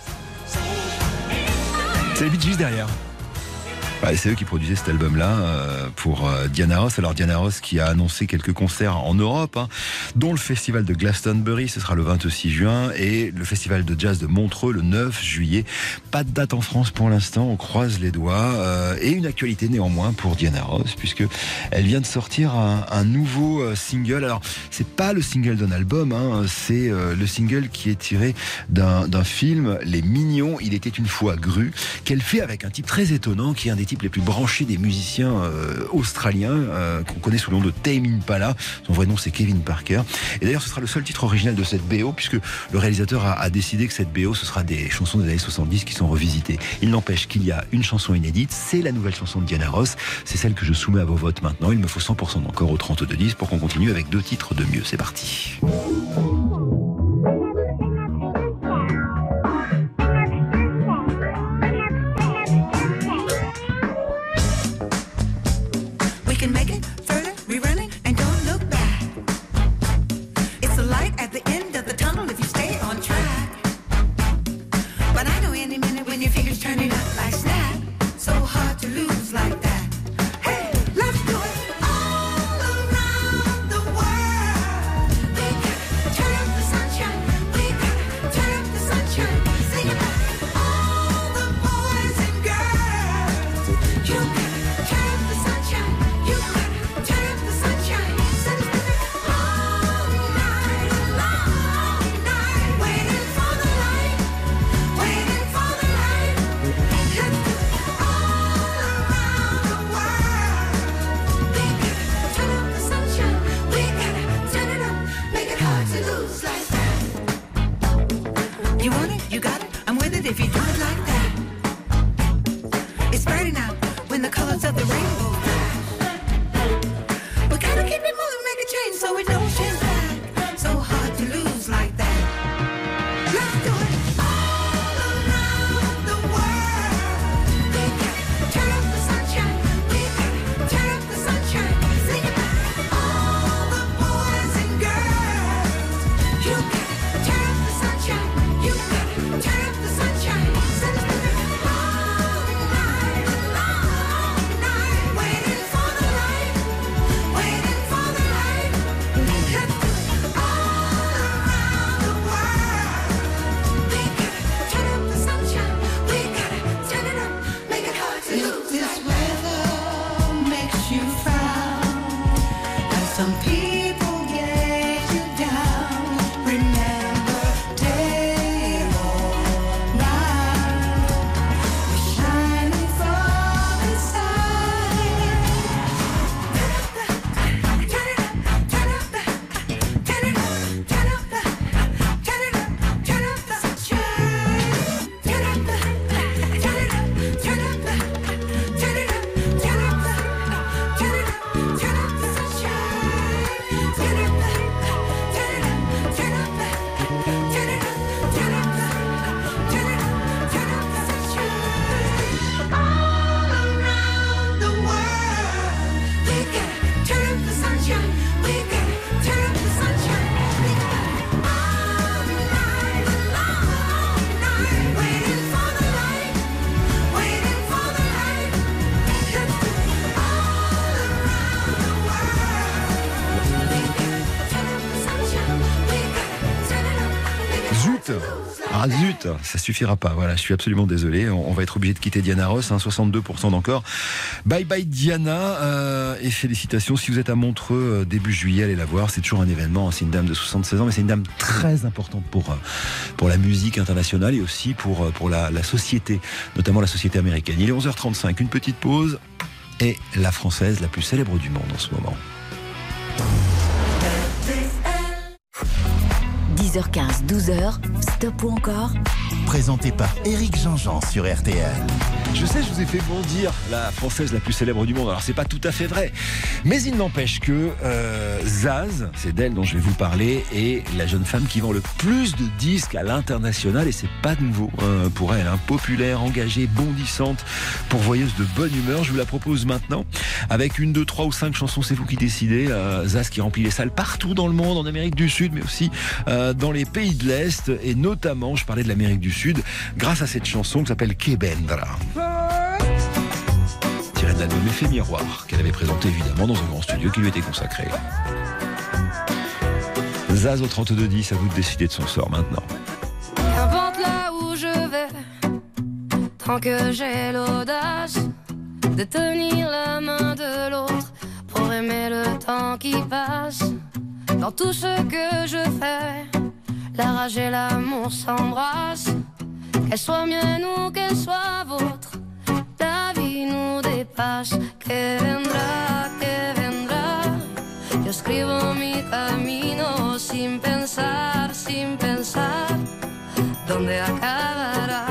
C'est les Bee Gees derrière. C'est eux qui produisaient cet album-là euh, pour euh, Diana Ross. Alors Diana Ross qui a annoncé quelques concerts en Europe, hein, dont le festival de Glastonbury, ce sera le 26 juin, et le festival de jazz de Montreux le 9 juillet. Pas de date en France pour l'instant, on croise les doigts. euh, et une actualité néanmoins pour Diana Ross, puisque elle vient de sortir un, un nouveau euh, single. Alors c'est pas le single d'un album, hein, c'est euh, le single qui est tiré d'un film, Les Mignons. Il était une fois Grue, qu'elle fait avec un type très étonnant, qui est un des types les plus branchés des musiciens euh, australiens, euh, qu'on connaît sous le nom de Tame Impala. Son vrai nom c'est Kevin Parker. Et d'ailleurs ce sera le seul titre original de cette BO, puisque le réalisateur a, a décidé que cette BO ce sera des chansons des années 70 qui sont revisitées. Il n'empêche qu'il y a une chanson inédite, c'est la nouvelle chanson de Diana Ross, c'est celle que je soumets à vos votes maintenant. Il me faut 100% d'encore au 32-10 pour qu'on continue avec deux titres de mieux. C'est parti. Ça suffira pas, voilà, je suis absolument désolé. On, va être obligé de quitter Diana Ross, hein, 62% d'encore. Bye bye Diana, euh, et félicitations. Si vous êtes à Montreux euh, début juillet, allez la voir, c'est toujours un événement. hein. C'est une dame de 76 ans, mais c'est une dame très importante pour, euh, pour la musique internationale et aussi pour, pour la, la société, notamment la société américaine. Il est 11h35, une petite pause, et la française la plus célèbre du monde en ce moment. 10h15, 12h, stop ou encore? Présenté par Éric Jean-Jean sur RTL. Je sais, je vous ai fait bondir la française la plus célèbre du monde. Alors c'est pas tout à fait vrai, mais il n'empêche que euh, Zaz, c'est d'elle dont je vais vous parler, est la jeune femme qui vend le plus de disques à l'international et c'est pas nouveau euh, pour elle. hein. Populaire, engagée, bondissante, pourvoyeuse de bonne humeur. Je vous la propose maintenant avec une, deux, trois ou cinq chansons. C'est vous qui décidez. Euh, Zaz qui remplit les salles partout dans le monde, en Amérique du Sud, mais aussi euh, dans les pays de l'Est et notamment, je parlais de l'Amérique du Sud, grâce à cette chanson qui s'appelle tiré de l'album Effet Miroir, qu'elle avait présenté évidemment dans un grand studio qui lui était consacré. Zaz au 3210, à vous de décider de son sort maintenant. Qu'importe là où je vais, tant que j'ai l'audace de tenir la main de l'autre pour aimer le temps qui passe. Dans tout ce que je fais, la rage et l'amour s'embrassent. Qu'elle soit mienne ou qu'elle soit vôtre, dépasse. Que vendrá, que vendrá. Yo escribo mi camino sin pensar, sin pensar dónde acabará?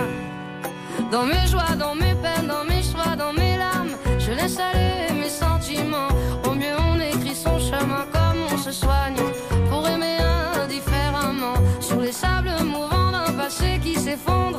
Dans mes joies, dans mes peines, dans mes choix, dans mes larmes, je laisse aller mes sentiments. Au mieux, on écrit son chemin comme on se soigne pour aimer indifféremment. Sur les sables mouvants d'un passé qui s'effondre,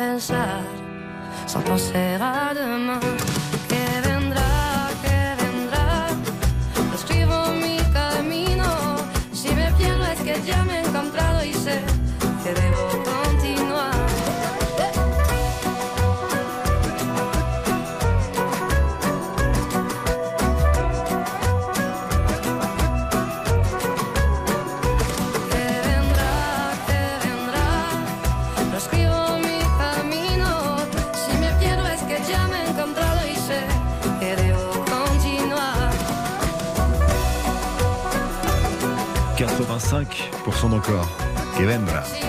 pensar sans penser à demain. 85% d'encore. Kevendra. Si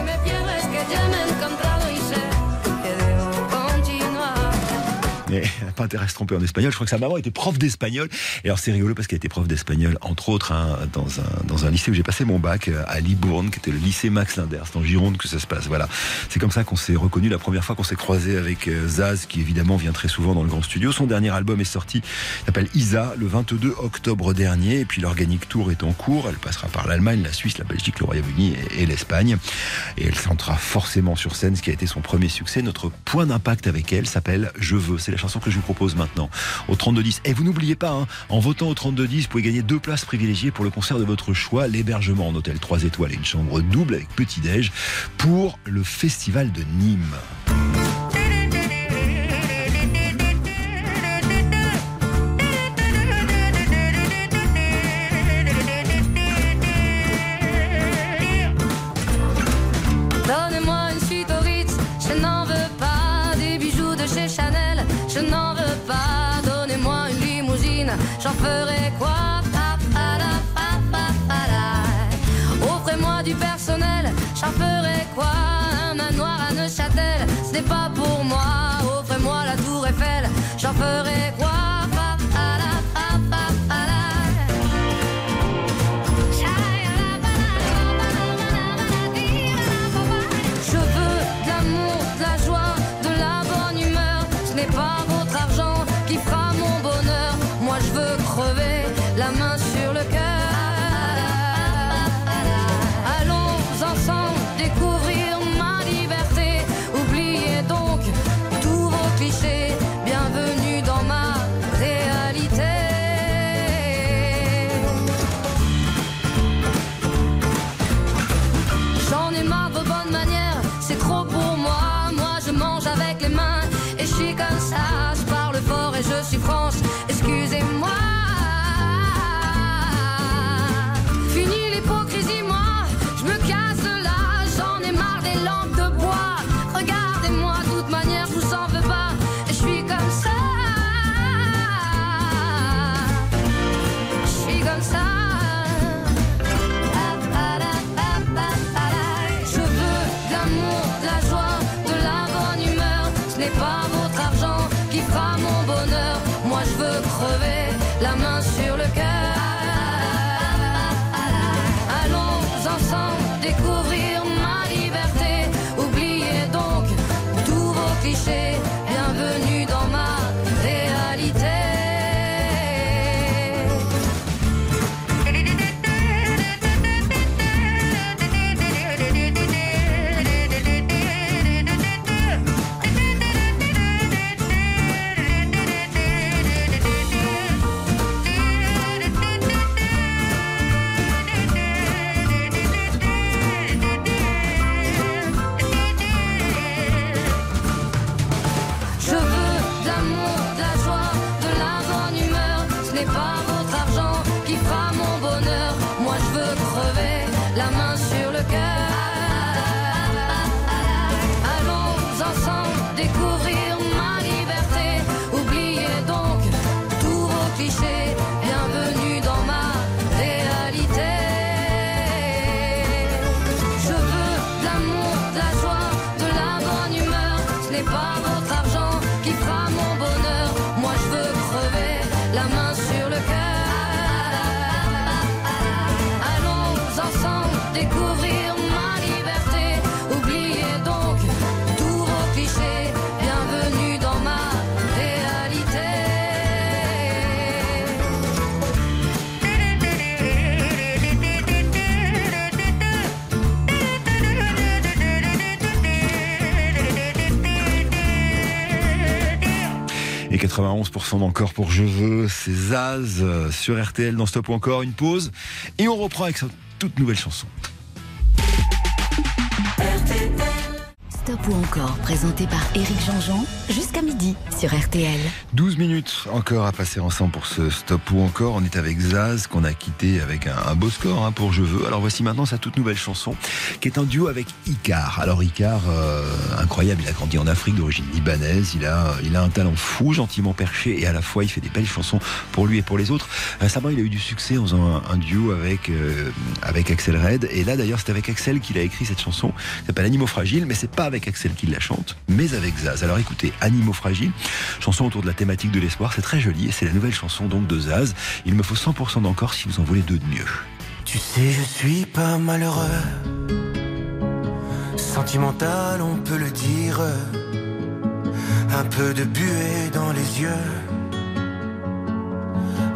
pas intérêt à se tromper en espagnol. Je crois que sa maman était prof d'espagnol. Et alors c'est rigolo parce qu'elle était prof d'espagnol, entre autres, hein, dans, un, dans un lycée où j'ai passé mon bac, euh, à Libourne, qui était le lycée Max Linder. C'est en Gironde que ça se passe. Voilà. C'est comme ça qu'on s'est reconnu la première fois qu'on s'est croisé avec euh, Zaz, qui évidemment vient très souvent dans le grand studio. Son dernier album est sorti, s'appelle Isa, le 22 octobre dernier. Et puis l'organique tour est en cours. Elle passera par l'Allemagne, la Suisse, la Belgique, le Royaume-Uni et, et l'Espagne. Et elle chantera forcément sur scène, ce qui a été son premier succès. Notre point d'impact avec elle s'appelle Je veux. C'est la chanson que je vous propose maintenant au 3210. Et vous n'oubliez pas, hein, en votant au 3210, vous pouvez gagner deux places privilégiées pour le concert de votre choix, l'hébergement en hôtel 3 étoiles et une chambre double avec petit-déj pour le festival de Nîmes. J'en ferai quoi Un manoir à Neuchâtel, ce n'est pas pour moi. 11% encore pour Je veux, c'est Zaz euh, sur RTL dans Stop ou encore une pause. Et on reprend avec sa toute nouvelle chanson. Stop ou encore, présenté par Éric Jean-Jean, jusqu'à midi sur RTL. 12 minutes encore à passer ensemble pour ce stop ou encore. On est avec Zaz qu'on a quitté avec un, un beau score hein, pour Je veux. Alors voici maintenant sa toute nouvelle chanson qui est un duo avec Icar. Alors Icar, euh, incroyable, il a grandi en Afrique d'origine libanaise. Il a, il a un talent fou, gentiment perché et à la fois il fait des belles chansons pour lui et pour les autres. Récemment, il a eu du succès en faisant un, un duo avec, euh, avec Axel Red. Et là d'ailleurs, c'est avec Axel qu'il a écrit cette chanson. Ça s'appelle Animaux Fragiles, mais c'est pas avec Axel qui la chante, mais avec Zaz. Alors écoutez, Animaux Fragiles, chanson autour de la thématique de l'espoir, c'est très joli et c'est la nouvelle chanson donc de Zaz. Il me faut 100% d'encore si vous en voulez deux de mieux. Tu sais, je suis pas malheureux. Sentimental, on peut le dire. Un peu de buée dans les yeux.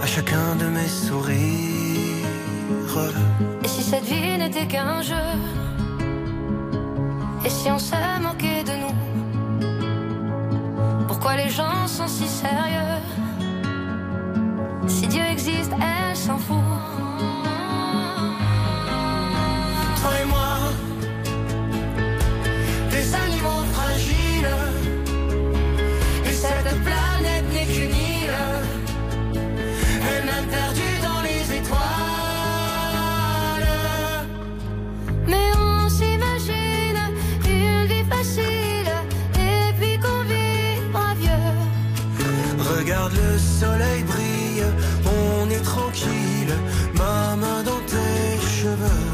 À chacun de mes sourires. Et si cette vie n'était qu'un jeu? Et si on se moquait de nous Pourquoi les gens sont si sérieux? Si Dieu existe, elle s'en fout. Toi et moi, des animaux fragiles. Et cette planète le soleil brille, on est tranquille, ma main dans tes cheveux.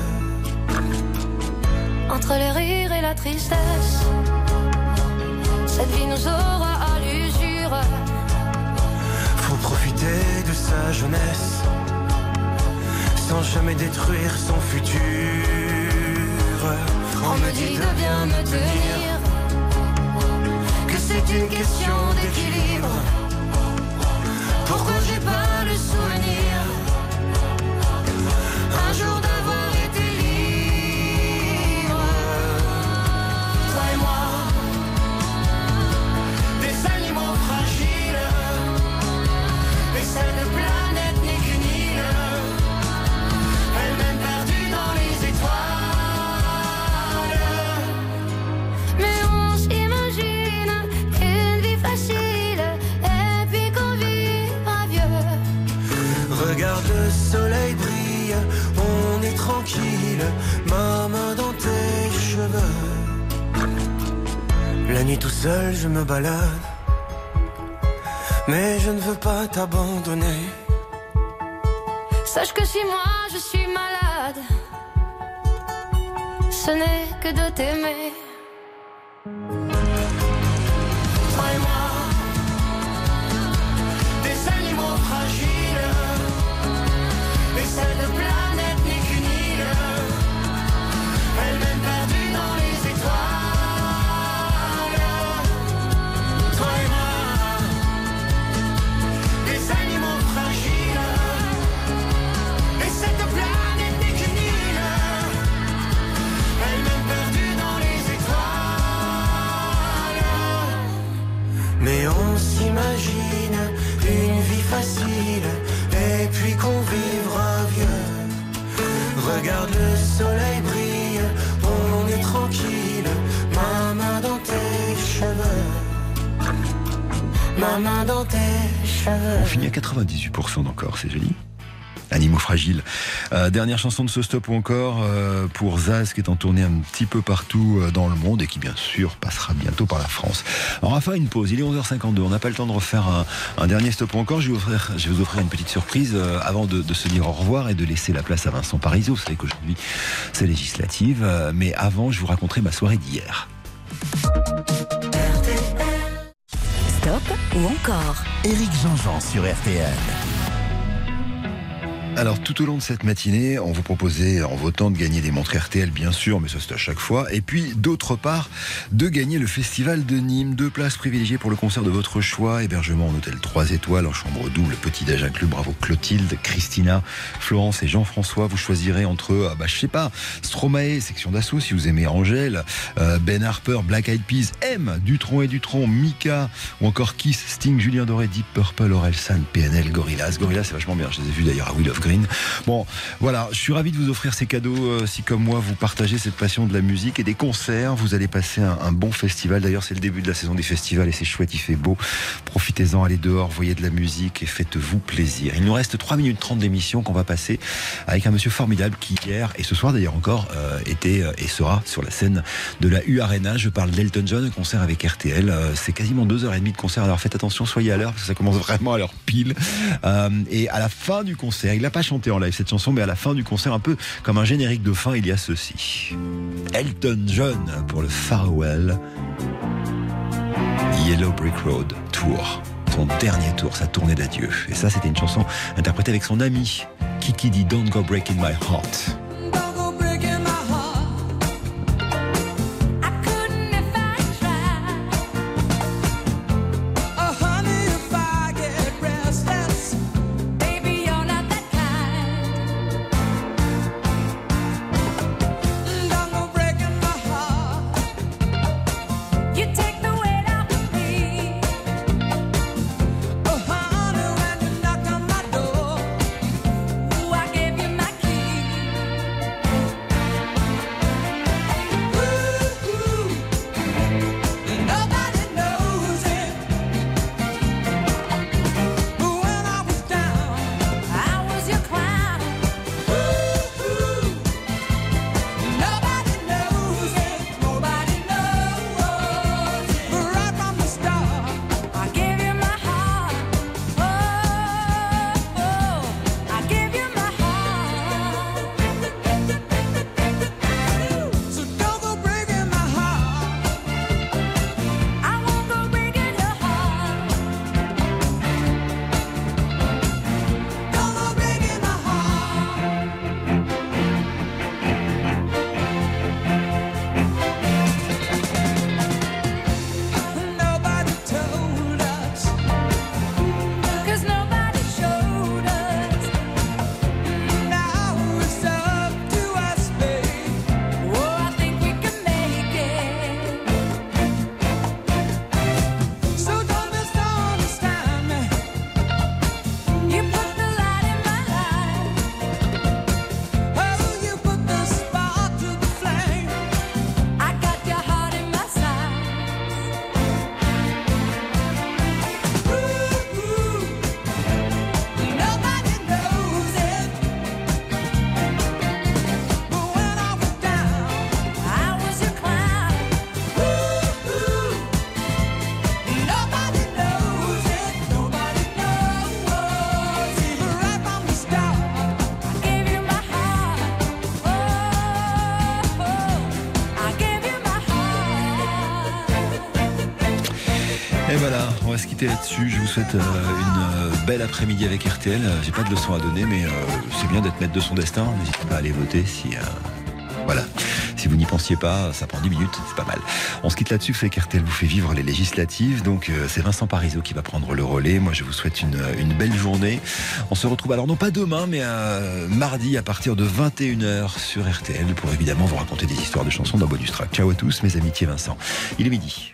Entre les rires et la tristesse Cette vie nous aura à l'usure Faut profiter de sa jeunesse, sans jamais détruire son futur. On me dit de bien me tenir que c'est une question d'équilibre. La tout seul, je me balade. Mais je ne veux pas t'abandonner. Sache que si moi je suis malade, ce n'est que de t'aimer. 98% d'encore, c'est joli. Animaux fragiles. Euh, dernière chanson de ce stop ou encore euh, pour Zaz qui est en tournée un petit peu partout euh, dans le monde et qui bien sûr passera bientôt par la France. On va faire une pause, il est 11h52, on n'a pas le temps de refaire un, dernier stop ou encore. Je vais, vous offrir, une petite surprise avant de, se dire au revoir et de laisser la place à Vincent Parisot. Vous savez qu'aujourd'hui c'est législative, mais avant je vous raconterai ma soirée d'hier. Ou encore Éric Jean-Jean sur RTL. Alors tout au long de cette matinée, on vous proposait en votant de gagner des montres RTL bien sûr, mais ça c'est à chaque fois. Et puis d'autre part, de gagner le festival de Nîmes, deux places privilégiées pour le concert de votre choix, hébergement en hôtel 3 étoiles, en chambre double, petit déj inclus. Bravo Clotilde, Christina, Florence et Jean-François. Vous choisirez entre, euh, bah, je sais pas, Stromae, section d'assaut si vous aimez Angèle, euh, Ben Harper, Black Eyed Peas, M, Dutron et Dutron, Mika ou encore Kiss, Sting, Julien Doré, Deep Purple, Orelsan, PNL, Gorillaz. Gorillaz c'est vachement bien, je les ai vus d'ailleurs à Will Green. Bon, voilà, je suis ravi de vous offrir ces cadeaux. euh, si comme moi vous partagez cette passion de la musique et des concerts, vous allez passer un, bon festival. D'ailleurs, c'est le début de la saison des festivals et c'est chouette, il fait beau. Profitez-en, allez dehors, voyez de la musique et faites-vous plaisir. Il nous reste 3 minutes 30 d'émission qu'on va passer avec un monsieur formidable qui hier et ce soir d'ailleurs encore euh, était euh, et sera sur la scène de la U Arena. Je parle d'Elton John, concert avec RTL. C'est quasiment deux heures et demie de concert. Alors faites attention, soyez à l'heure parce que ça commence vraiment à l'heure pile. Et à la fin du concert, il n'a pas chanté en live cette chanson, mais à la fin du concert, un peu comme un générique de fin, il y a ceci. Elton John pour le Farewell Yellow Brick Road Tour. Son dernier tour, sa tournée d'adieu. Et ça, c'était une chanson interprétée avec son ami, Kiki dit Don't Go Breaking My Heart. Là-dessus. Je vous souhaite euh, une euh, belle après-midi avec RTL. Euh, J'ai pas de leçon à donner, mais c'est bien d'être maître de son destin. N'hésitez pas à aller voter si. voilà. Si vous n'y pensiez pas, ça prend 10 minutes, c'est pas mal. On se quitte là-dessus, c'est qu'RTL vous fait vivre les législatives. Donc euh, c'est Vincent Parisot qui va prendre le relais. Moi je vous souhaite une, une belle journée. On se retrouve alors non pas demain, mais euh, mardi à partir de 21h sur RTL pour évidemment vous raconter des histoires de chansons d'un bonus track. Ciao à tous, mes amitiés Vincent. Il est midi.